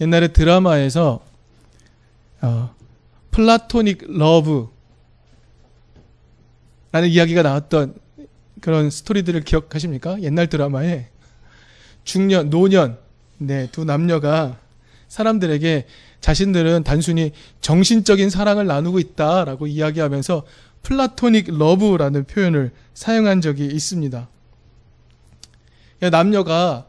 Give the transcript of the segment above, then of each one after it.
옛날에 드라마에서 어, 플라토닉 러브라는 이야기가 나왔던 그런 스토리들을 기억하십니까? 옛날 드라마에 중년, 노년, 네, 두 남녀가 사람들에게 자신들은 단순히 정신적인 사랑을 나누고 있다라고 이야기하면서 플라토닉 러브라는 표현을 사용한 적이 있습니다. 남녀가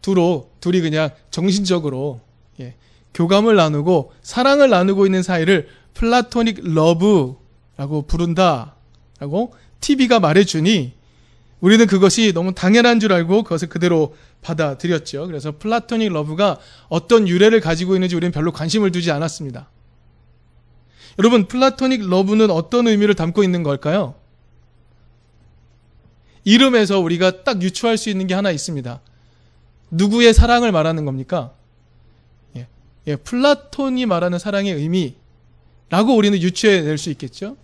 두로 둘이 그냥 정신적으로 예, 교감을 나누고 사랑을 나누고 있는 사이를 플라토닉 러브라고 부른다라고 TV가 말해주니 우리는 그것이 너무 당연한 줄 알고 그것을 그대로 받아들였죠. 그래서 플라토닉 러브가 어떤 유래를 가지고 있는지 우리는 별로 관심을 두지 않았습니다. 여러분, 플라토닉 러브는 어떤 의미를 담고 있는 걸까요? 이름에서 우리가 딱 유추할 수 있는 게 하나 있습니다. 누구의 사랑을 말하는 겁니까? 예, 예, 플라톤이 말하는 사랑의 의미라고 우리는 유추해낼 수 있겠죠?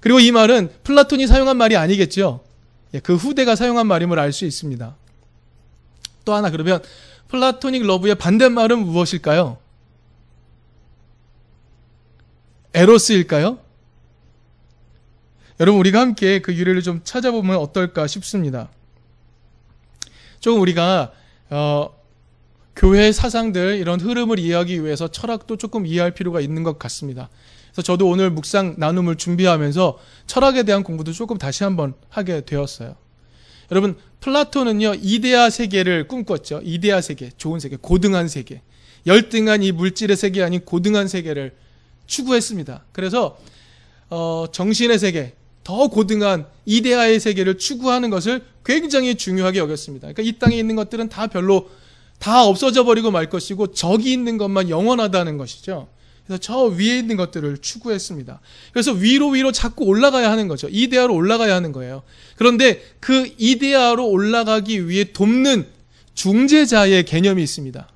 그리고 이 말은 플라톤이 사용한 말이 아니겠죠? 예, 그 후대가 사용한 말임을 알 수 있습니다. 또 하나 그러면 플라토닉 러브의 반대말은 무엇일까요? 에로스일까요? 여러분 우리가 함께 그 유래를 좀 찾아보면 어떨까 싶습니다. 조금 우리가 어, 교회 사상들 이런 흐름을 이해하기 위해서 철학도 조금 이해할 필요가 있는 것 같습니다. 그래서 저도 오늘 묵상 나눔을 준비하면서 철학에 대한 공부도 조금 다시 한번 하게 되었어요. 여러분 플라톤은요 이데아 세계를 꿈꿨죠. 이데아 세계, 좋은 세계, 고등한 세계, 열등한 이 물질의 세계 아닌 고등한 세계를 추구했습니다. 그래서 어, 정신의 세계, 더 고등한 이데아의 세계를 추구하는 것을 굉장히 중요하게 여겼습니다. 그러니까 이 땅에 있는 것들은 다 별로 다 없어져 버리고 말 것이고 적이 있는 것만 영원하다는 것이죠. 그래서 저 위에 있는 것들을 추구했습니다. 그래서 위로 위로 자꾸 올라가야 하는 거죠. 이데아로 올라가야 하는 거예요. 그런데 그 이데아로 올라가기 위해 돕는 중재자의 개념이 있습니다.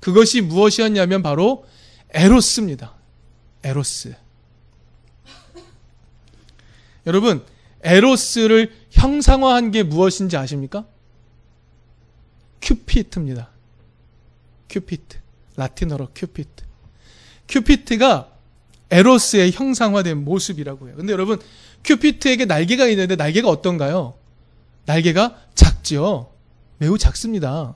그것이 무엇이었냐면 바로 에로스입니다. 에로스. 여러분, 에로스를 형상화한 게 무엇인지 아십니까? 큐피트입니다. 큐피트. 라틴어로 큐피트. 큐피트가 에로스의 형상화된 모습이라고 해요. 근데 여러분, 큐피트에게 날개가 있는데 날개가 어떤가요? 날개가 작죠. 매우 작습니다.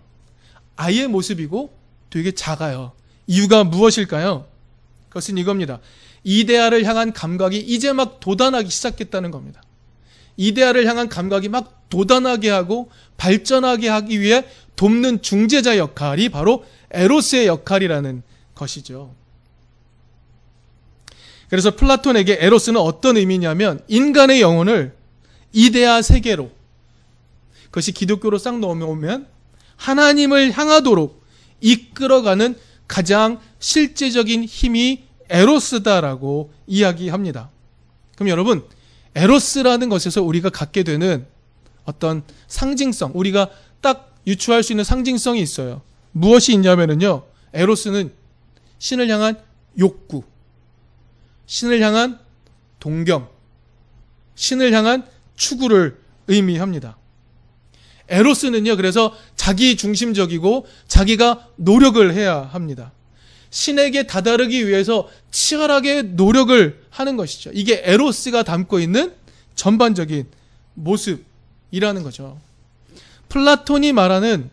아이의 모습이고 되게 작아요. 이유가 무엇일까요? 그것은 이겁니다. 이데아를 향한 감각이 이제 막 도단하기 시작했다는 겁니다. 이데아를 향한 감각이 막 도단하게 하고 발전하게 하기 위해 돕는 중재자 역할이 바로 에로스의 역할이라는 것이죠. 그래서 플라톤에게 에로스는 어떤 의미냐면 인간의 영혼을 이데아 세계로 그것이 기독교로 싹 넘어오면 하나님을 향하도록 이끌어가는 가장 실제적인 힘이 에로스다라고 이야기합니다. 그럼 여러분, 에로스라는 것에서 우리가 갖게 되는 어떤 상징성, 우리가 딱 유추할 수 있는 상징성이 있어요. 무엇이 있냐면요. 에로스는 신을 향한 욕구, 신을 향한 동경, 신을 향한 추구를 의미합니다. 에로스는요, 그래서 자기 중심적이고 자기가 노력을 해야 합니다. 신에게 다다르기 위해서 치열하게 노력을 하는 것이죠. 이게 에로스가 담고 있는 전반적인 모습이라는 거죠. 플라톤이 말하는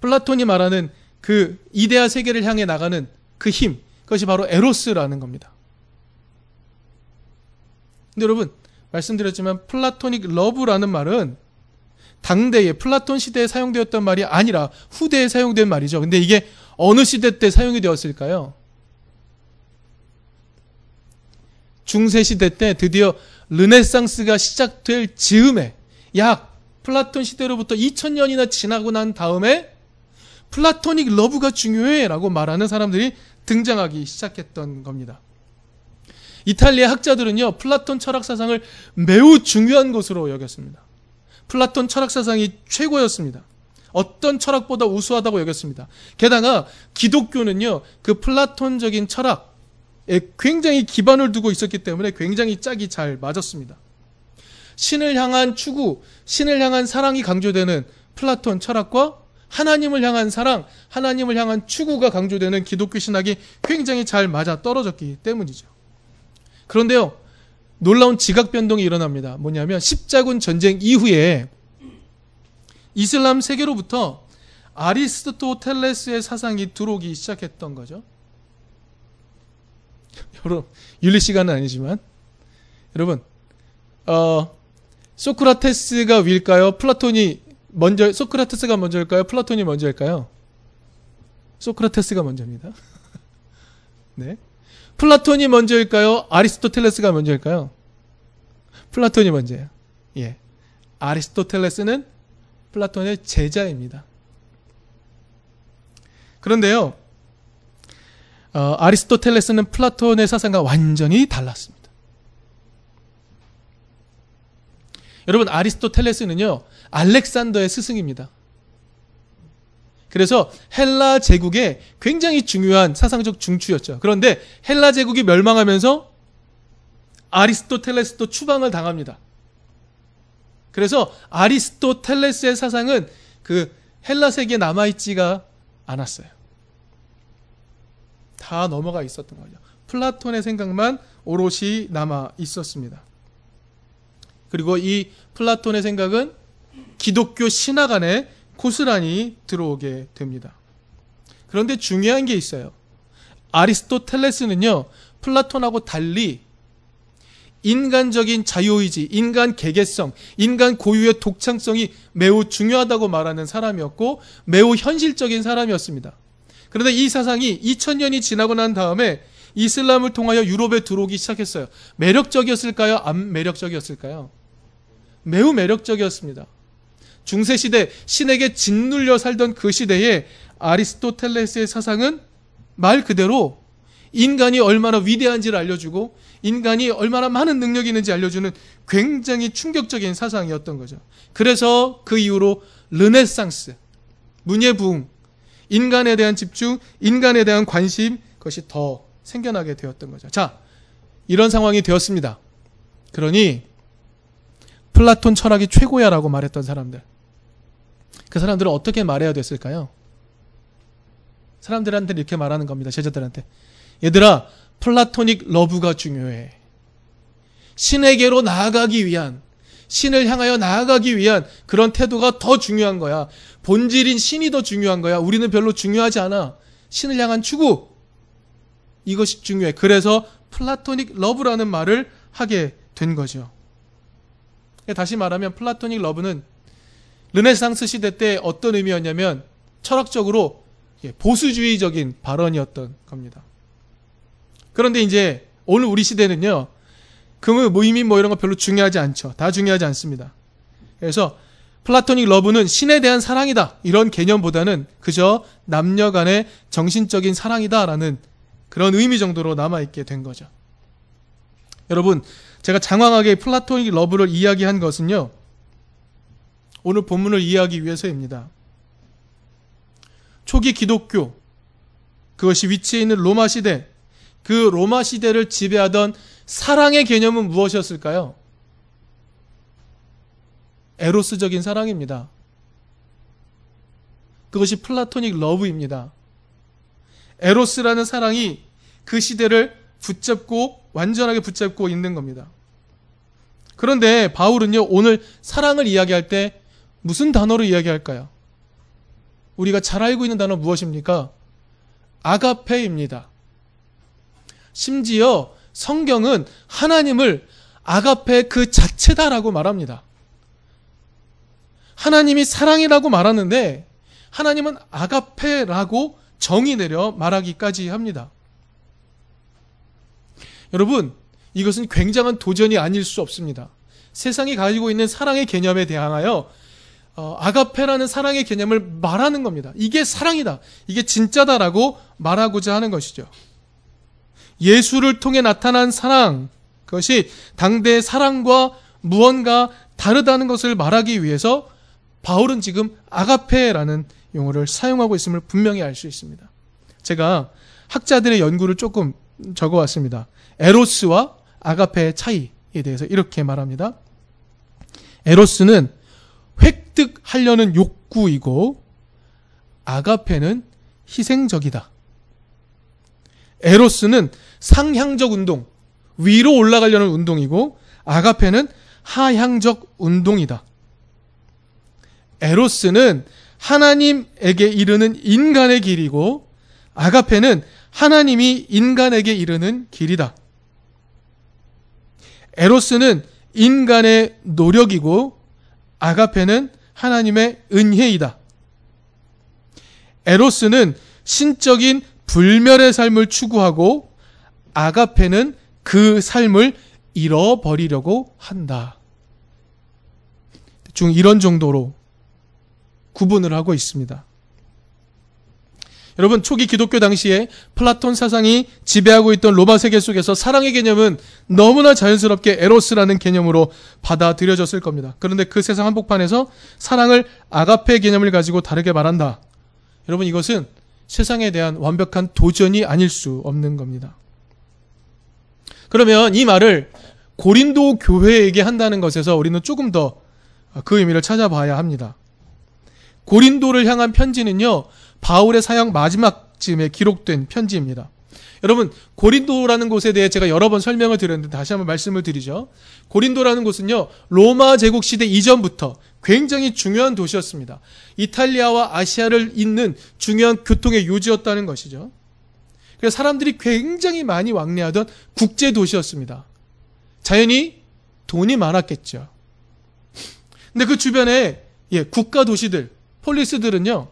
플라톤이 말하는 그 이데아 세계를 향해 나가는 그 힘, 그것이 바로 에로스라는 겁니다. 근데 여러분, 말씀드렸지만 플라토닉 러브라는 말은 당대의 플라톤 시대에 사용되었던 말이 아니라 후대에 사용된 말이죠. 근데 이게 어느 시대 때 사용이 되었을까요? 중세 시대 때 드디어 르네상스가 시작될 즈음에 약 플라톤 시대로부터 2000년이나 지나고 난 다음에 플라토닉 러브가 중요해 라고 말하는 사람들이 등장하기 시작했던 겁니다. 이탈리아 학자들은요, 플라톤 철학 사상을 매우 중요한 것으로 여겼습니다. 플라톤 철학 사상이 최고였습니다. 어떤 철학보다 우수하다고 여겼습니다. 게다가 기독교는요, 그 플라톤적인 철학에 굉장히 기반을 두고 있었기 때문에 굉장히 짝이 잘 맞았습니다. 신을 향한 추구, 신을 향한 사랑이 강조되는 플라톤 철학과 하나님을 향한 사랑, 하나님을 향한 추구가 강조되는 기독교 신학이 굉장히 잘 맞아 떨어졌기 때문이죠. 그런데요, 놀라운 지각 변동이 일어납니다. 뭐냐면 십자군 전쟁 이후에 이슬람 세계로부터 아리스토텔레스의 사상이 들어오기 시작했던 거죠. 여러분, 윤리 시간은 아니지만 여러분, 어, 소크라테스가 위일까요? 플라톤이 먼저 소크라테스가 먼저일까요? 플라톤이 먼저일까요? 소크라테스가 먼저입니다. 네. 플라톤이 먼저일까요? 아리스토텔레스가 먼저일까요? 플라톤이 먼저예요. 예. 아리스토텔레스는 플라톤의 제자입니다. 그런데요, 어, 아리스토텔레스는 플라톤의 사상과 완전히 달랐습니다. 여러분, 아리스토텔레스는요, 알렉산더의 스승입니다. 그래서 헬라 제국의 굉장히 중요한 사상적 중추였죠. 그런데 헬라 제국이 멸망하면서 아리스토텔레스도 추방을 당합니다. 그래서 아리스토텔레스의 사상은 그 헬라 세계에 남아있지가 않았어요. 다 넘어가 있었던 거죠. 플라톤의 생각만 오롯이 남아 있었습니다. 그리고 이 플라톤의 생각은 기독교 신학 안에 고스란히 들어오게 됩니다. 그런데 중요한 게 있어요. 아리스토텔레스는요, 플라톤하고 달리 인간적인 자유의지, 인간 개개성, 인간 고유의 독창성이 매우 중요하다고 말하는 사람이었고 매우 현실적인 사람이었습니다. 그런데 이 사상이 2000년이 지나고 난 다음에 이슬람을 통하여 유럽에 들어오기 시작했어요. 매력적이었을까요? 안 매력적이었을까요? 매우 매력적이었습니다. 중세시대 신에게 짓눌려 살던 그 시대에 아리스토텔레스의 사상은 말 그대로 인간이 얼마나 위대한지를 알려주고 인간이 얼마나 많은 능력이 있는지 알려주는 굉장히 충격적인 사상이었던 거죠. 그래서 그 이후로 르네상스, 문예부흥, 인간에 대한 집중, 인간에 대한 관심, 그것이 더 생겨나게 되었던 거죠. 자, 이런 상황이 되었습니다. 그러니 플라톤 철학이 최고야라고 말했던 사람들. 그 사람들은 어떻게 말해야 됐을까요? 사람들한테 이렇게 말하는 겁니다. 제자들한테. 얘들아, 플라토닉 러브가 중요해. 신에게로 나아가기 위한, 신을 향하여 나아가기 위한 그런 태도가 더 중요한 거야. 본질인 신이 더 중요한 거야. 우리는 별로 중요하지 않아. 신을 향한 추구. 이것이 중요해. 그래서 플라토닉 러브라는 말을 하게 된 거죠. 다시 말하면 플라토닉 러브는 르네상스 시대 때 어떤 의미였냐면 철학적으로 보수주의적인 발언이었던 겁니다. 그런데 이제 오늘 우리 시대는요, 그 의미 뭐 이런 거 별로 중요하지 않죠. 다 중요하지 않습니다. 그래서 플라토닉 러브는 신에 대한 사랑이다. 이런 개념보다는 그저 남녀 간의 정신적인 사랑이다라는 그런 의미 정도로 남아있게 된 거죠. 여러분, 제가 장황하게 플라토닉 러브를 이야기한 것은요, 오늘 본문을 이해하기 위해서입니다. 초기 기독교, 그것이 위치해 있는 로마 시대, 그 로마 시대를 지배하던 사랑의 개념은 무엇이었을까요? 에로스적인 사랑입니다. 그것이 플라토닉 러브입니다. 에로스라는 사랑이 그 시대를 붙잡고 완전하게 붙잡고 있는 겁니다. 그런데 바울은요, 오늘 사랑을 이야기할 때 무슨 단어로 이야기할까요? 우리가 잘 알고 있는 단어 무엇입니까? 아가페입니다. 심지어 성경은 하나님을 아가페 그 자체다라고 말합니다. 하나님이 사랑이라고 말하는데 하나님은 아가페라고 정의 내려 말하기까지 합니다. 여러분, 이것은 굉장한 도전이 아닐 수 없습니다. 세상이 가지고 있는 사랑의 개념에 대항하여 어, 아가페라는 사랑의 개념을 말하는 겁니다. 이게 사랑이다. 이게 진짜다라고 말하고자 하는 것이죠. 예수를 통해 나타난 사랑, 그것이 당대의 사랑과 무언가 다르다는 것을 말하기 위해서 바울은 지금 아가페라는 용어를 사용하고 있음을 분명히 알 수 있습니다. 제가 학자들의 연구를 조금 적어 왔습니다. 에로스와 아가페의 차이에 대해서 이렇게 말합니다. 에로스는 획득하려는 욕구이고 아가페는 희생적이다. 에로스는 상향적 운동, 위로 올라가려는 운동이고 아가페는 하향적 운동이다. 에로스는 하나님에게 이르는 인간의 길이고 아가페는 하나님이 인간에게 이르는 길이다. 에로스는 인간의 노력이고 아가페는 하나님의 은혜이다. 에로스는 신적인 불멸의 삶을 추구하고 아가페는 그 삶을 잃어버리려고 한다. 중 이런 정도로 구분을 하고 있습니다. 여러분 초기 기독교 당시에 플라톤 사상이 지배하고 있던 로마 세계 속에서 사랑의 개념은 너무나 자연스럽게 에로스라는 개념으로 받아들여졌을 겁니다. 그런데 그 세상 한복판에서 사랑을 아가페 개념을 가지고 다르게 말한다. 여러분 이것은 세상에 대한 완벽한 도전이 아닐 수 없는 겁니다. 그러면 이 말을 고린도 교회에게 한다는 것에서 우리는 조금 더 그 의미를 찾아봐야 합니다. 고린도를 향한 편지는요, 바울의 사형 마지막 쯤에 기록된 편지입니다. 여러분, 고린도라는 곳에 대해 제가 여러 번 설명을 드렸는데 다시 한번 말씀을 드리죠. 고린도라는 곳은요, 로마 제국 시대 이전부터 굉장히 중요한 도시였습니다. 이탈리아와 아시아를 잇는 중요한 교통의 요지였다는 것이죠. 그래서 사람들이 굉장히 많이 왕래하던 국제 도시였습니다. 자연히 돈이 많았겠죠. 근데 그 주변에 예, 국가 도시들, 폴리스들은요.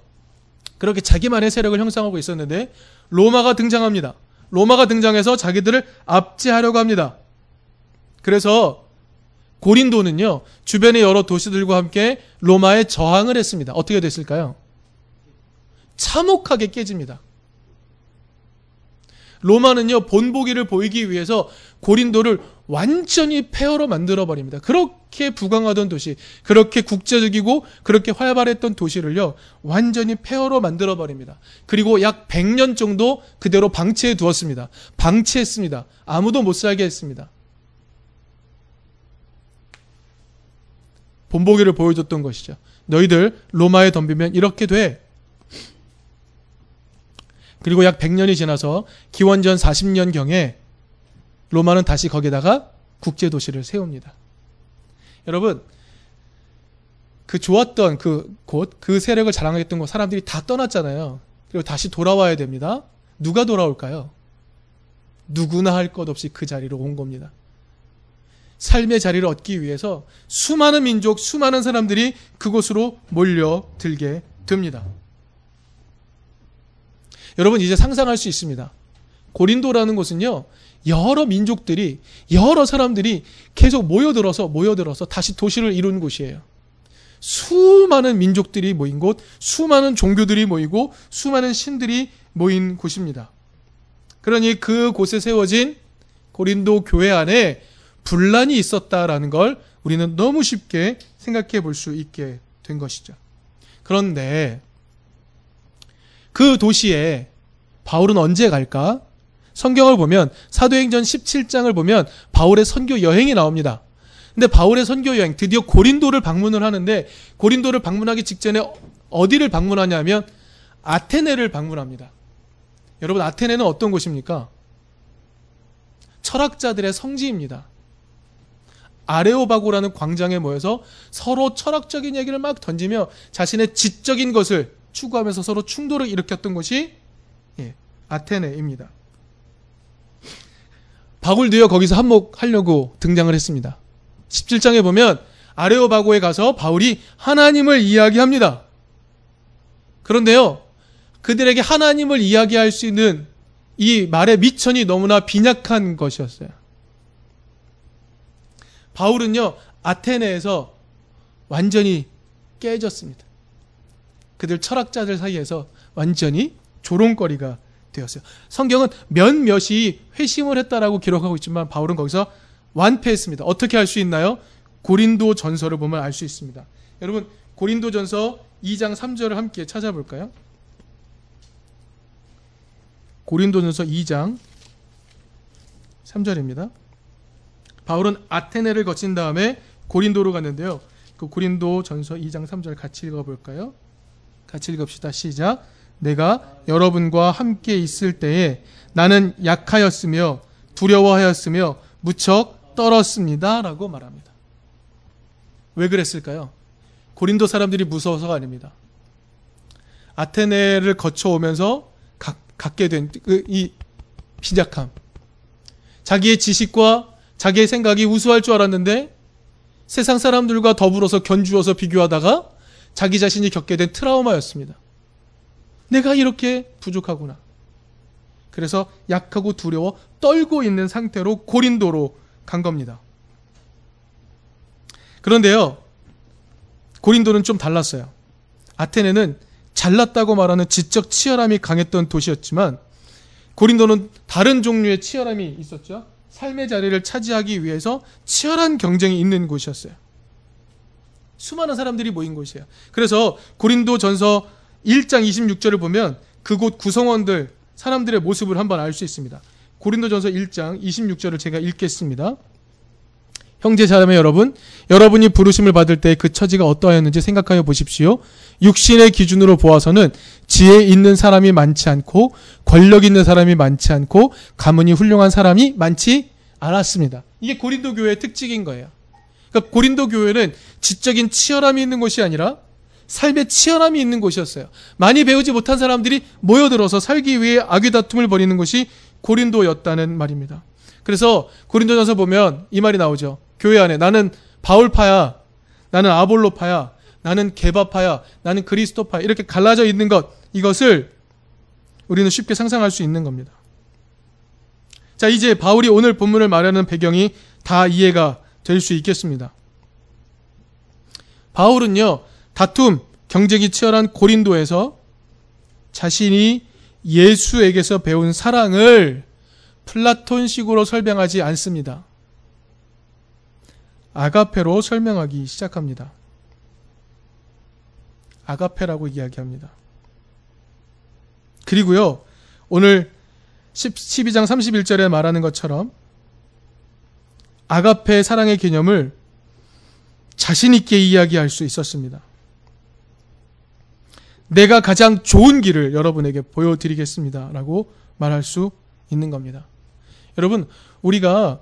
그렇게 자기만의 세력을 형성하고 있었는데 로마가 등장합니다. 로마가 등장해서 자기들을 압제하려고 합니다. 그래서 고린도는요. 주변의 여러 도시들과 함께 로마에 저항을 했습니다. 어떻게 됐을까요? 참혹하게 깨집니다. 로마는요, 본보기를 보이기 위해서 고린도를 완전히 폐허로 만들어 버립니다. 그렇게 부강하던 도시, 그렇게 국제적이고 그렇게 활발했던 도시를요, 완전히 폐허로 만들어 버립니다. 그리고 약 100년 정도 그대로 방치해 두었습니다. 방치했습니다. 아무도 못 살게 했습니다. 본보기를 보여줬던 것이죠. 너희들 로마에 덤비면 이렇게 돼. 그리고 약 100년이 지나서 기원전 40년경에 로마는 다시 거기다가 국제 도시를 세웁니다. 여러분, 그 좋았던 그 곳, 그 세력을 자랑했던 곳 사람들이 다 떠났잖아요. 그리고 다시 돌아와야 됩니다. 누가 돌아올까요? 누구나 할 것 없이 그 자리로 온 겁니다. 삶의 자리를 얻기 위해서 수많은 민족, 수많은 사람들이 그곳으로 몰려들게 됩니다. 여러분 이제 상상할 수 있습니다. 고린도라는 곳은요. 여러 민족들이 여러 사람들이 계속 모여들어서 모여들어서 다시 도시를 이룬 곳이에요. 수많은 민족들이 모인 곳, 수많은 종교들이 모이고 수많은 신들이 모인 곳입니다. 그러니 그 곳에 세워진 고린도 교회 안에 분란이 있었다라는 걸 우리는 너무 쉽게 생각해 볼 수 있게 된 것이죠. 그런데 그 도시에 바울은 언제 갈까? 성경을 보면 사도행전 17장을 보면 바울의 선교 여행이 나옵니다. 근데 바울의 선교 여행 드디어 고린도를 방문을 하는데 고린도를 방문하기 직전에 어디를 방문하냐면 아테네를 방문합니다. 여러분 아테네는 어떤 곳입니까? 철학자들의 성지입니다. 아레오바고라는 광장에 모여서 서로 철학적인 얘기를 막 던지며 자신의 지적인 것을 추구하면서 서로 충돌을 일으켰던 곳이 예, 아테네입니다. 바울도요 거기서 한몫하려고 등장을 했습니다. 17장에 보면 아레오바고에 가서 바울이 하나님을 이야기합니다. 그런데요 그들에게 하나님을 이야기할 수 있는 이 말의 미천이 너무나 빈약한 것이었어요. 바울은요 아테네에서 완전히 깨졌습니다. 그들 철학자들 사이에서 완전히 조롱거리가 되었어요. 성경은 몇몇이 회심을 했다라고 기록하고 있지만 바울은 거기서 완패했습니다. 어떻게 할 수 있나요? 고린도 전서를 보면 알 수 있습니다. 여러분 고린도 전서 2장 3절을 함께 찾아볼까요? 고린도 전서 2장 3절입니다. 바울은 아테네를 거친 다음에 고린도로 갔는데요. 그 고린도 전서 2장 3절 같이 읽어볼까요? 같이 읽읍시다. 시작. 내가 여러분과 함께 있을 때에 나는 약하였으며 두려워하였으며 무척 떨었습니다. 라고 말합니다. 왜 그랬을까요? 고린도 사람들이 무서워서가 아닙니다. 아테네를 거쳐오면서 가, 갖게 된 이 빈약함. 자기의 지식과 자기의 생각이 우수할 줄 알았는데 세상 사람들과 더불어서 견주어서 비교하다가 자기 자신이 겪게 된 트라우마였습니다. 내가 이렇게 부족하구나. 그래서 약하고 두려워 떨고 있는 상태로 고린도로 간 겁니다. 그런데요, 고린도는 좀 달랐어요. 아테네는 잘났다고 말하는 지적 치열함이 강했던 도시였지만 고린도는 다른 종류의 치열함이 있었죠. 삶의 자리를 차지하기 위해서 치열한 경쟁이 있는 곳이었어요. 수많은 사람들이 모인 곳이에요. 그래서 고린도 전서 1장 26절을 보면 그곳 구성원들, 사람들의 모습을 한번 알 수 있습니다. 고린도 전서 1장 26절을 제가 읽겠습니다. 형제 자매 여러분, 여러분이 부르심을 받을 때 그 처지가 어떠하였는지 생각하여 보십시오. 육신의 기준으로 보아서는 지혜 있는 사람이 많지 않고 권력 있는 사람이 많지 않고 가문이 훌륭한 사람이 많지 않았습니다. 이게 고린도 교회의 특징인 거예요. 그러니까 고린도 교회는 지적인 치열함이 있는 곳이 아니라 삶의 치열함이 있는 곳이었어요. 많이 배우지 못한 사람들이 모여들어서 살기 위해 악의다툼을 벌이는 것이 고린도였다는 말입니다. 그래서 고린도전서 보면 이 말이 나오죠. 교회 안에 나는 바울파야, 나는 아볼로파야, 나는 개바파야, 나는 그리스도파야 이렇게 갈라져 있는 것 이것을 우리는 쉽게 상상할 수 있는 겁니다. 자, 이제 바울이 오늘 본문을 말하는 배경이 다 이해가 될 수 있겠습니다. 바울은요, 다툼, 경쟁이 치열한 고린도에서 자신이 예수에게서 배운 사랑을 플라톤식으로 설명하지 않습니다. 아가페로 설명하기 시작합니다. 아가페라고 이야기합니다. 그리고요, 오늘 12장 31절에 말하는 것처럼 아가페 사랑의 개념을 자신있게 이야기할 수 있었습니다. 내가 가장 좋은 길을 여러분에게 보여드리겠습니다. 라고 말할 수 있는 겁니다. 여러분, 우리가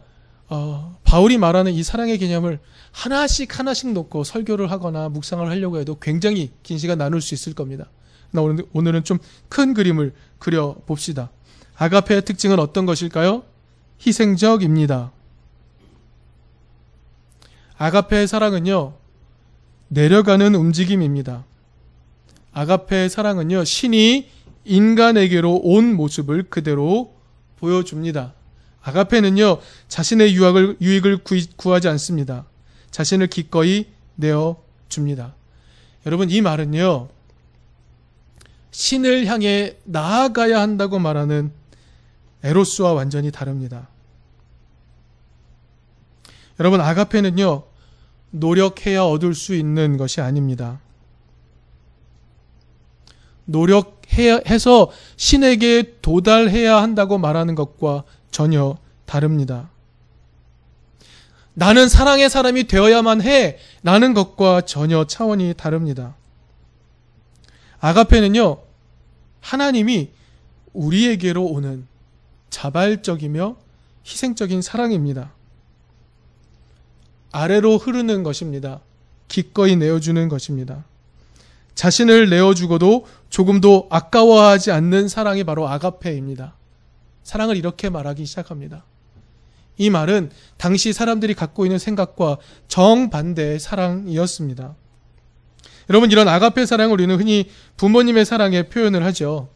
어, 바울이 말하는 이 사랑의 개념을 하나씩 하나씩 놓고 설교를 하거나 묵상을 하려고 해도 굉장히 긴 시간 나눌 수 있을 겁니다. 오늘, 오늘은 좀 큰 그림을 그려 봅시다. 아가페의 특징은 어떤 것일까요? 희생적입니다. 아가페의 사랑은요, 내려가는 움직임입니다. 아가페의 사랑은요, 신이 인간에게로 온 모습을 그대로 보여줍니다. 아가페는요, 자신의 유학을, 유익을 구, 하지 않습니다. 자신을 기꺼이 내어줍니다. 여러분, 이 말은요, 신을 향해 나아가야 한다고 말하는 에로스와 완전히 다릅니다. 여러분, 아가페는요, 노력해야 얻을 수 있는 것이 아닙니다. 노력해서 신에게 도달해야 한다고 말하는 것과 전혀 다릅니다. 나는 사랑의 사람이 되어야만 해. 라는 것과 전혀 차원이 다릅니다. 아가페는요, 하나님이 우리에게로 오는 자발적이며 희생적인 사랑입니다. 아래로 흐르는 것입니다. 기꺼이 내어주는 것입니다. 자신을 내어주고도 조금도 아까워하지 않는 사랑이 바로 아가페입니다. 사랑을 이렇게 말하기 시작합니다. 이 말은 당시 사람들이 갖고 있는 생각과 정반대의 사랑이었습니다. 여러분, 이런 아가페 사랑을 우리는 흔히 부모님의 사랑에 표현을 하죠.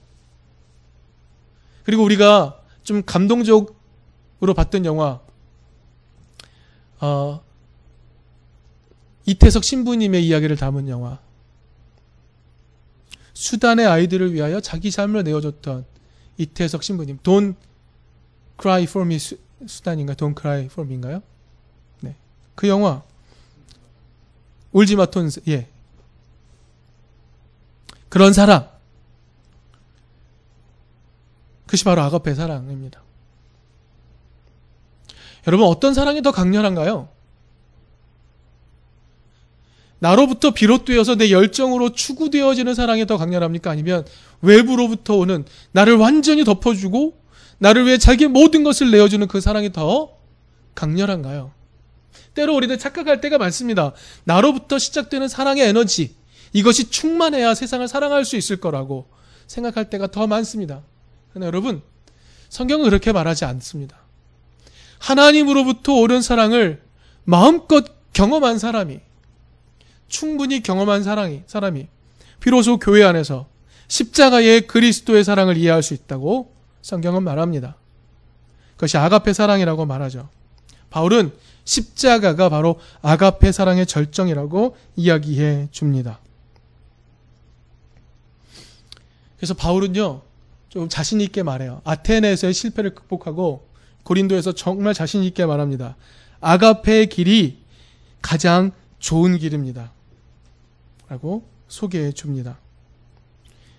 그리고 우리가 좀 감동적으로 봤던 영화, 어, 이태석 신부님의 이야기를 담은 영화. 수단의 아이들을 위하여 자기 삶을 내어줬던 이태석 신부님. Don't cry for me 수, 수단인가? Don't cry for me인가요? 네. 그 영화. 울지마 톤스. 예. 그런 사랑. 그것이 바로 아가페 사랑입니다. 여러분 어떤 사랑이 더 강렬한가요? 나로부터 비롯되어서 내 열정으로 추구되어지는 사랑이 더 강렬합니까? 아니면 외부로부터 오는 나를 완전히 덮어주고 나를 위해 자기 모든 것을 내어주는 그 사랑이 더 강렬한가요? 때로 우리는 착각할 때가 많습니다. 나로부터 시작되는 사랑의 에너지, 이것이 충만해야 세상을 사랑할 수 있을 거라고 생각할 때가 더 많습니다. 그러나 여러분, 성경은 그렇게 말하지 않습니다. 하나님으로부터 오는 사랑을 마음껏 경험한 사람이, 충분히 경험한 사랑이, 사람이, 비로소 교회 안에서 십자가의 그리스도의 사랑을 이해할 수 있다고 성경은 말합니다. 그것이 아가페 사랑이라고 말하죠. 바울은 십자가가 바로 아가페 사랑의 절정이라고 이야기해 줍니다. 그래서 바울은요, 좀 자신있게 말해요. 아테네에서의 실패를 극복하고 고린도에서 정말 자신있게 말합니다. 아가페의 길이 가장 좋은 길입니다. 라고 소개해 줍니다.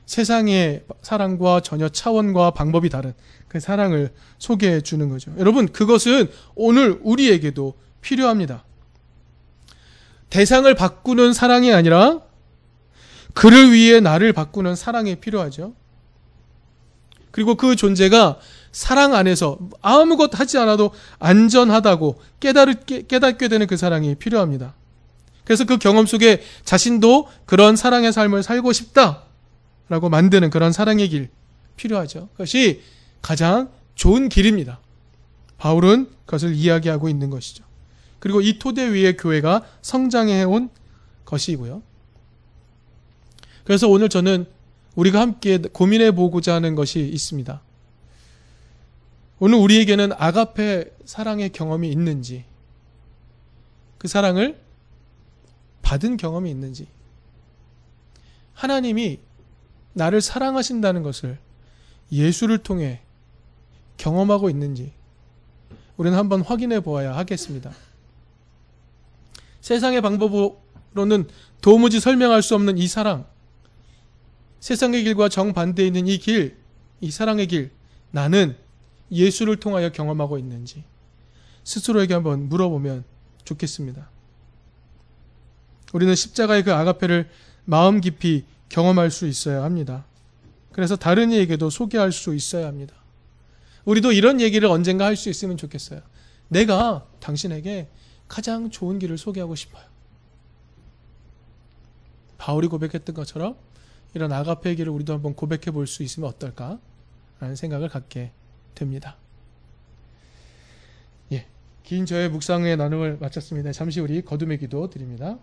세상의 사랑과 전혀 차원과 방법이 다른 그 사랑을 소개해 주는 거죠. 여러분, 그것은 오늘 우리에게도 필요합니다. 대상을 바꾸는 사랑이 아니라 그를 위해 나를 바꾸는 사랑이 필요하죠. 그리고 그 존재가 사랑 안에서 아무것 하지 않아도 안전하다고 깨달게, 되는 그 사랑이 필요합니다. 그래서 그 경험 속에 자신도 그런 사랑의 삶을 살고 싶다라고 만드는 그런 사랑의 길 필요하죠. 그것이 가장 좋은 길입니다. 바울은 그것을 이야기하고 있는 것이죠. 그리고 이 토대 위에 교회가 성장해 온 것이고요. 그래서 오늘 저는 우리가 함께 고민해 보고자 하는 것이 있습니다. 오늘 우리에게는 아가페 사랑의 경험이 있는지, 그 사랑을 받은 경험이 있는지, 하나님이 나를 사랑하신다는 것을 예수를 통해 경험하고 있는지, 우리는 한번 확인해 보아야 하겠습니다. 세상의 방법으로는 도무지 설명할 수 없는 이 사랑, 세상의 길과 정반대에 있는 이 길, 이 사랑의 길, 나는 예수를 통하여 경험하고 있는지 스스로에게 한번 물어보면 좋겠습니다. 우리는 십자가의 그 아가페를 마음 깊이 경험할 수 있어야 합니다. 그래서 다른 이에게도 소개할 수 있어야 합니다. 우리도 이런 얘기를 언젠가 할 수 있으면 좋겠어요. 내가 당신에게 가장 좋은 길을 소개하고 싶어요. 바울이 고백했던 것처럼 이런 아가페의 길을 우리도 한번 고백해 볼 수 있으면 어떨까? 라는 생각을 갖게 됩니다. 예. 긴 저의 묵상의 나눔을 마쳤습니다. 잠시 우리 거둠의 기도 드립니다.